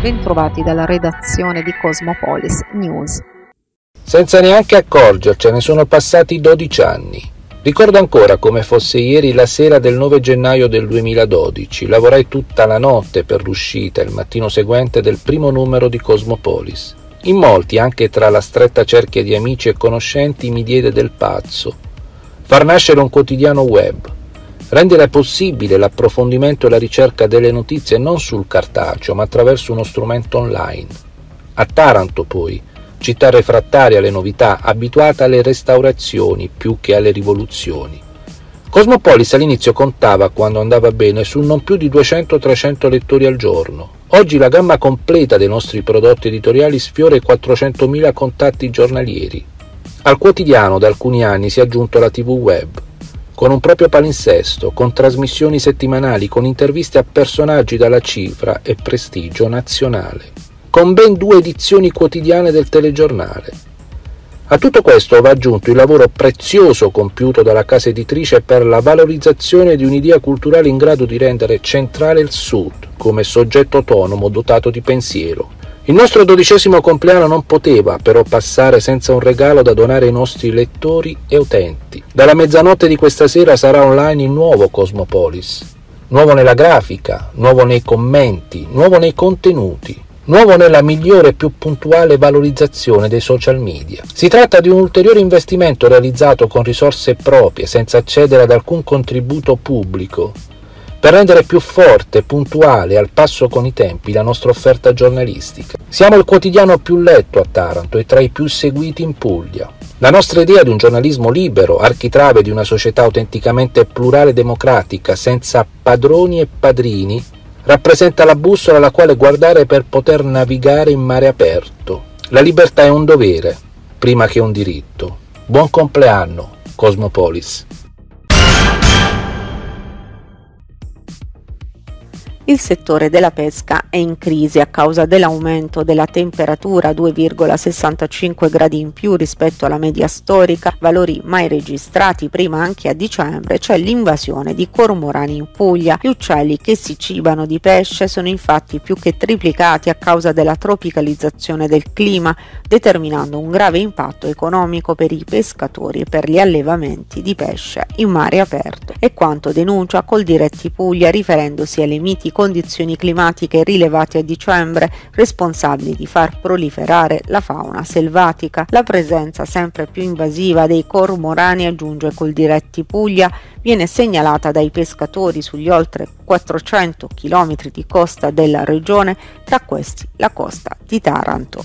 Bentrovati dalla redazione di Cosmopolis News. Senza neanche accorgercene sono passati 12 anni. Ricordo ancora come fosse ieri la sera del 9 gennaio del 2012. Lavorai tutta la notte per l'uscita il mattino seguente del primo numero di Cosmopolis. In molti, anche tra la stretta cerchia di amici e conoscenti, mi diede del pazzo. Far nascere un quotidiano web, rendere possibile l'approfondimento e la ricerca delle notizie non sul cartaceo, ma attraverso uno strumento online. A Taranto, poi, città refrattaria alle novità, abituata alle restaurazioni più che alle rivoluzioni. Cosmopolis all'inizio contava, quando andava bene, su non più di 200-300 lettori al giorno. Oggi la gamma completa dei nostri prodotti editoriali sfiora i 400.000 contatti giornalieri. Al quotidiano da alcuni anni si è aggiunto la TV web, con un proprio palinsesto, con trasmissioni settimanali, con interviste a personaggi dalla cifra e prestigio nazionale, con ben due edizioni quotidiane del telegiornale. A tutto questo va aggiunto il lavoro prezioso compiuto dalla casa editrice per la valorizzazione di un'idea culturale in grado di rendere centrale il Sud come soggetto autonomo dotato di pensiero, il nostro dodicesimo compleanno non poteva però passare senza un regalo da donare ai nostri lettori e utenti. Dalla mezzanotte di questa sera sarà online il nuovo Cosmopolis. Nuovo nella grafica, nuovo nei commenti, nuovo nei contenuti, nuovo nella migliore e più puntuale valorizzazione dei social media. Si tratta di un ulteriore investimento realizzato con risorse proprie, senza accedere ad alcun contributo pubblico, per rendere più forte, puntuale e al passo con i tempi la nostra offerta giornalistica. Siamo il quotidiano più letto a Taranto e tra i più seguiti in Puglia. La nostra idea di un giornalismo libero, architrave di una società autenticamente plurale e democratica, senza padroni e padrini, rappresenta la bussola alla quale guardare per poter navigare in mare aperto. La libertà è un dovere, prima che un diritto. Buon compleanno, Cosmopolis. Il settore della pesca è in crisi a causa dell'aumento della temperatura a 2,65 gradi in più rispetto alla media storica, valori mai registrati prima anche a dicembre, c'è l'invasione di cormorani in Puglia. Gli uccelli che si cibano di pesce sono infatti più che triplicati a causa della tropicalizzazione del clima, determinando un grave impatto economico per i pescatori e per gli allevamenti di pesce in mare aperto. È quanto denuncia Coldiretti Puglia riferendosi alle miti condizioni climatiche rilevate a dicembre responsabili di far proliferare la fauna selvatica. La presenza sempre più invasiva dei cormorani, aggiunge col diretti Puglia, viene segnalata dai pescatori sugli oltre 400 km di costa della regione, tra questi la costa di Taranto.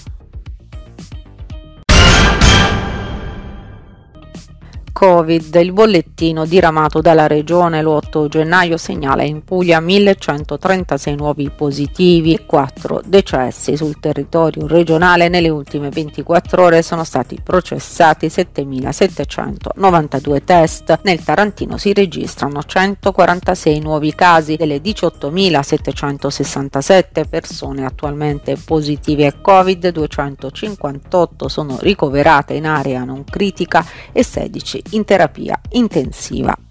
Covid. Il bollettino diramato dalla regione l'8 gennaio segnala in Puglia 1136 nuovi positivi e 4 decessi. Sul territorio regionale nelle ultime 24 ore sono stati processati 7792 test. Nel Tarantino si registrano 146 nuovi casi delle 18767 persone attualmente positive a Covid, 258 sono ricoverate in area non critica e 16 in terapia intensiva.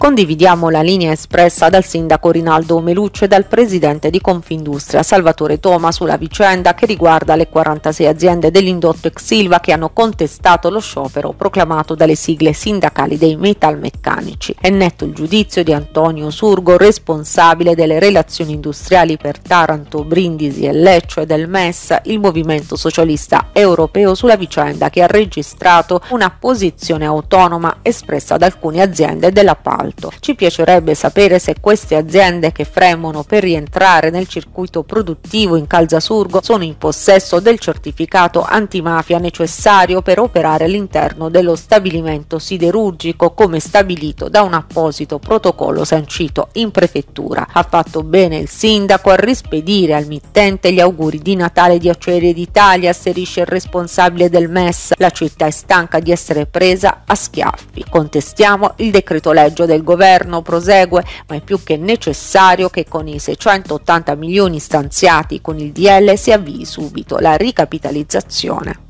Condividiamo la linea espressa dal sindaco Rinaldo Meluccio e dal presidente di Confindustria Salvatore Toma sulla vicenda che riguarda le 46 aziende dell'indotto ex Silva che hanno contestato lo sciopero proclamato dalle sigle sindacali dei metalmeccanici. È netto il giudizio di Antonio Surgo, responsabile delle relazioni industriali per Taranto, Brindisi e Lecce del MES, il Movimento Socialista Europeo sulla vicenda che ha registrato una posizione autonoma espressa da alcune aziende della PAL alto. Ci piacerebbe sapere se queste aziende che fremono per rientrare nel circuito produttivo in Calzasurgo sono in possesso del certificato antimafia necessario per operare all'interno dello stabilimento siderurgico come stabilito da un apposito protocollo sancito in prefettura. Ha fatto bene il sindaco a rispedire al mittente gli auguri di Natale di Acciaierie d'Italia, asserisce il responsabile del MES. La città è stanca di essere presa a schiaffi. Contestiamo il decreto legge del del governo prosegue, ma è più che necessario che con i 680 milioni stanziati con il DL si avvii subito la ricapitalizzazione.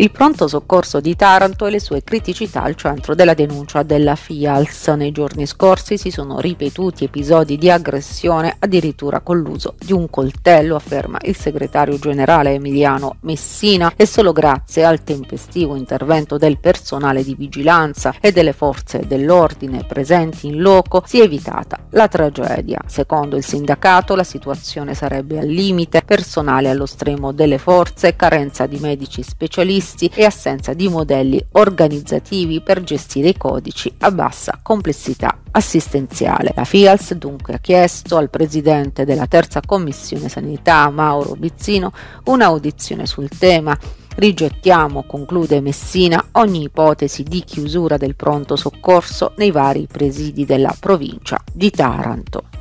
Il pronto soccorso di Taranto e le sue criticità al centro della denuncia della FIALS. Nei giorni scorsi si sono ripetuti episodi di aggressione, addirittura con l'uso di un coltello, afferma il segretario generale Emiliano Messina, e solo grazie al tempestivo intervento del personale di vigilanza e delle forze dell'ordine presenti in loco si è evitata la tragedia. Secondo il sindacato la situazione sarebbe al limite, personale allo stremo delle forze, carenza di medici specialisti, previsti e assenza di modelli organizzativi per gestire i codici a bassa complessità assistenziale. La FIALS dunque ha chiesto al presidente della terza commissione sanità Mauro Bizzino un'audizione sul tema Rigettiamo, conclude Messina, ogni ipotesi di chiusura del pronto soccorso nei vari presidi della provincia di Taranto.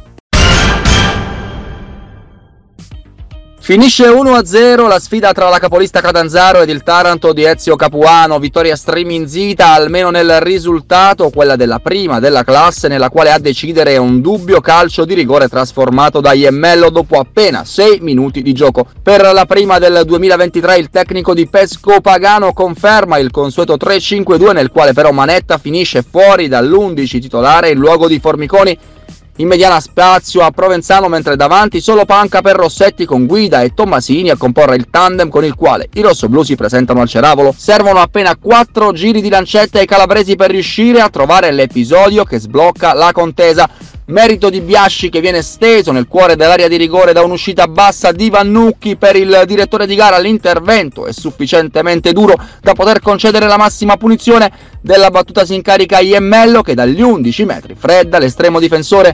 Finisce 1-0 la sfida tra la capolista Catanzaro ed il Taranto di Ezio Capuano, vittoria striminzita almeno nel risultato, quella della prima della classe nella quale a decidere un dubbio calcio di rigore trasformato da Iemmello dopo appena 6 minuti di gioco. Per la prima del 2023 il tecnico di Pesco Pagano conferma il consueto 3-5-2 nel quale però Manetta finisce fuori dall'11 titolare in luogo di Formiconi in mediana spazio a Provenzano mentre davanti solo panca per Rossetti con Guida e Tommasini a comporre il tandem con il quale i rossoblù si presentano al Ceravolo. Servono appena 4 giri di lancetta ai calabresi per riuscire a trovare l'episodio che sblocca la contesa. Merito di Biasci che viene steso nel cuore dell'area di rigore da un'uscita bassa di Vannucchi per il direttore di gara. L'intervento è sufficientemente duro da poter concedere la massima punizione. Della battuta si incarica Iemmello che dagli 11 metri fredda l'estremo difensore.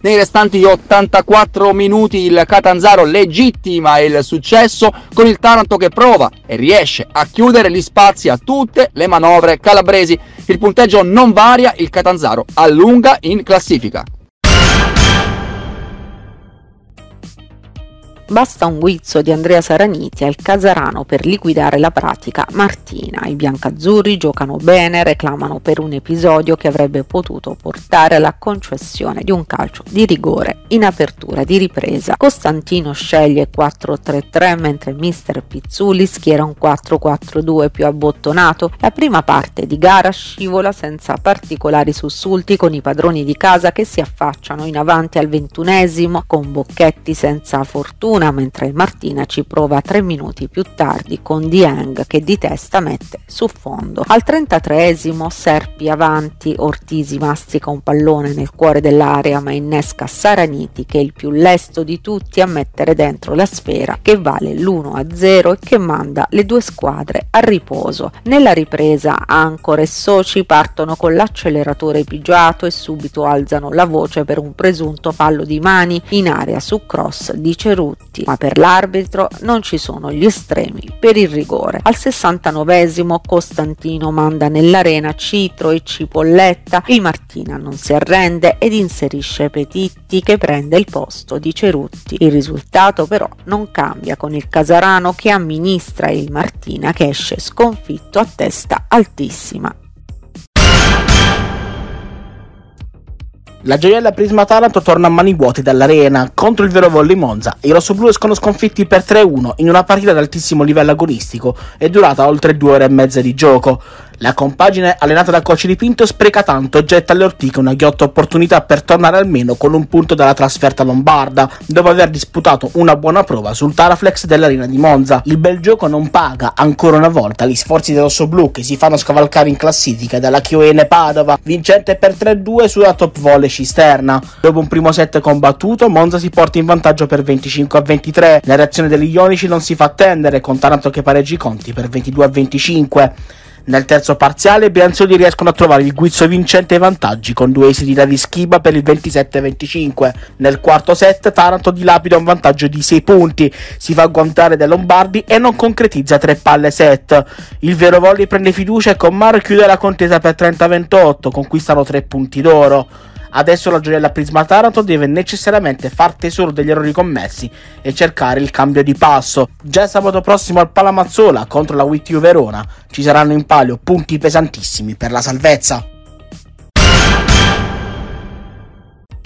Nei restanti 84 minuti il Catanzaro legittima il successo con il Taranto che prova e riesce a chiudere gli spazi a tutte le manovre calabresi. Il punteggio non varia, il Catanzaro allunga in classifica. Basta un guizzo di Andrea Saraniti al Casarano per liquidare la pratica Martina. I biancazzurri giocano bene, reclamano per un episodio che avrebbe potuto portare alla concessione di un calcio di rigore in apertura di ripresa. Costantino sceglie 4-3-3 mentre Mister Pizzulli schiera un 4-4-2 più abbottonato. La prima parte di gara scivola senza particolari sussulti con i padroni di casa che si affacciano in avanti al ventunesimo con Bocchetti senza fortuna fortuna mentre Martina ci prova tre minuti più tardi con Dieng che di testa mette su fondo. Al 33esimo Serpi avanti, Ortisi mastica un pallone nel cuore dell'area ma innesca Saraniti che è il più lesto di tutti a mettere dentro la sfera che vale l'1-0 e che manda le due squadre a riposo. Nella ripresa Ancora e Soci partono con l'acceleratore pigiato e subito alzano la voce per un presunto fallo di mani in area su cross di Cerutti tutti, ma per l'arbitro non ci sono gli estremi per il rigore. Al 69esimo Costantino manda nell'arena Citro e Cipolletta, il Martina non si arrende ed inserisce Petitti che prende il posto di Cerutti. Il risultato però non cambia con il Casarano che amministra il Martina che esce sconfitto a testa altissima La gioiella Prisma Taranto torna a mani vuote dall'arena contro il Vero Volley Monza. I rossoblù escono sconfitti per 3-1 in una partita ad altissimo livello agonistico e durata oltre due ore e mezza di gioco. La compagine allenata da coach di Pinto spreca tanto getta alle ortiche una ghiotta opportunità per tornare almeno con un punto dalla trasferta lombarda, dopo aver disputato una buona prova sul Taraflex dell'arena di Monza. Il bel gioco non paga ancora una volta gli sforzi del rossoblù che si fanno scavalcare in classifica dalla Chioene Padova, vincente per 3-2 sulla top volley cisterna. Dopo un primo set combattuto, Monza si porta in vantaggio per 25 23. La reazione degli Ionici non si fa attendere, con Taranto che pareggi i conti per 22 25. Nel terzo parziale i Bianzoli riescono a trovare il guizzo vincente ai vantaggi con due esiti da rischiba per il 27-25. Nel quarto set Taranto dilapida un vantaggio di 6 punti, si fa agguantare dai Lombardi e non concretizza tre palle set. Il vero volley prende fiducia e con Mar chiude la contesa per 30-28, conquistano 3 punti d'oro. Adesso la gioiella Prisma Taranto deve necessariamente far tesoro degli errori commessi e cercare il cambio di passo. Già sabato prossimo al Palamazzola contro la WTU Verona ci saranno in palio punti pesantissimi per la salvezza.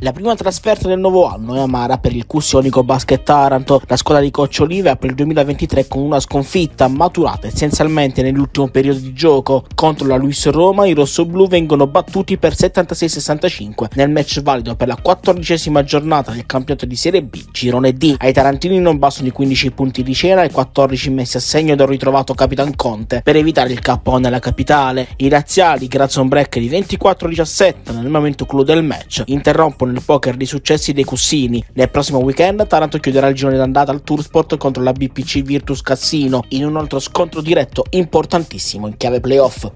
La prima trasferta del nuovo anno è amara per il Cussionico Basket Taranto. La squadra di Coach Olive apre il 2023 con una sconfitta maturata essenzialmente nell'ultimo periodo di gioco. Contro la Luis Roma i rossoblù vengono battuti per 76-65 nel match valido per la quattordicesima giornata del campionato di Serie B Girone D. Ai tarantini non bastano i 15 punti di cena e 14 messi a segno del ritrovato Capitan Conte per evitare il KO nella capitale. I razziali, grazie a un break di 24-17 nel momento clou del match, interrompono nel poker di successi dei Cussini. Nel prossimo weekend Taranto chiuderà il girone d'andata al Toursport contro la BPC Virtus Cassino in un altro scontro diretto importantissimo in chiave playoff.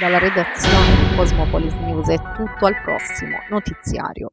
Dalla redazione di Cosmopolis News è tutto al prossimo notiziario.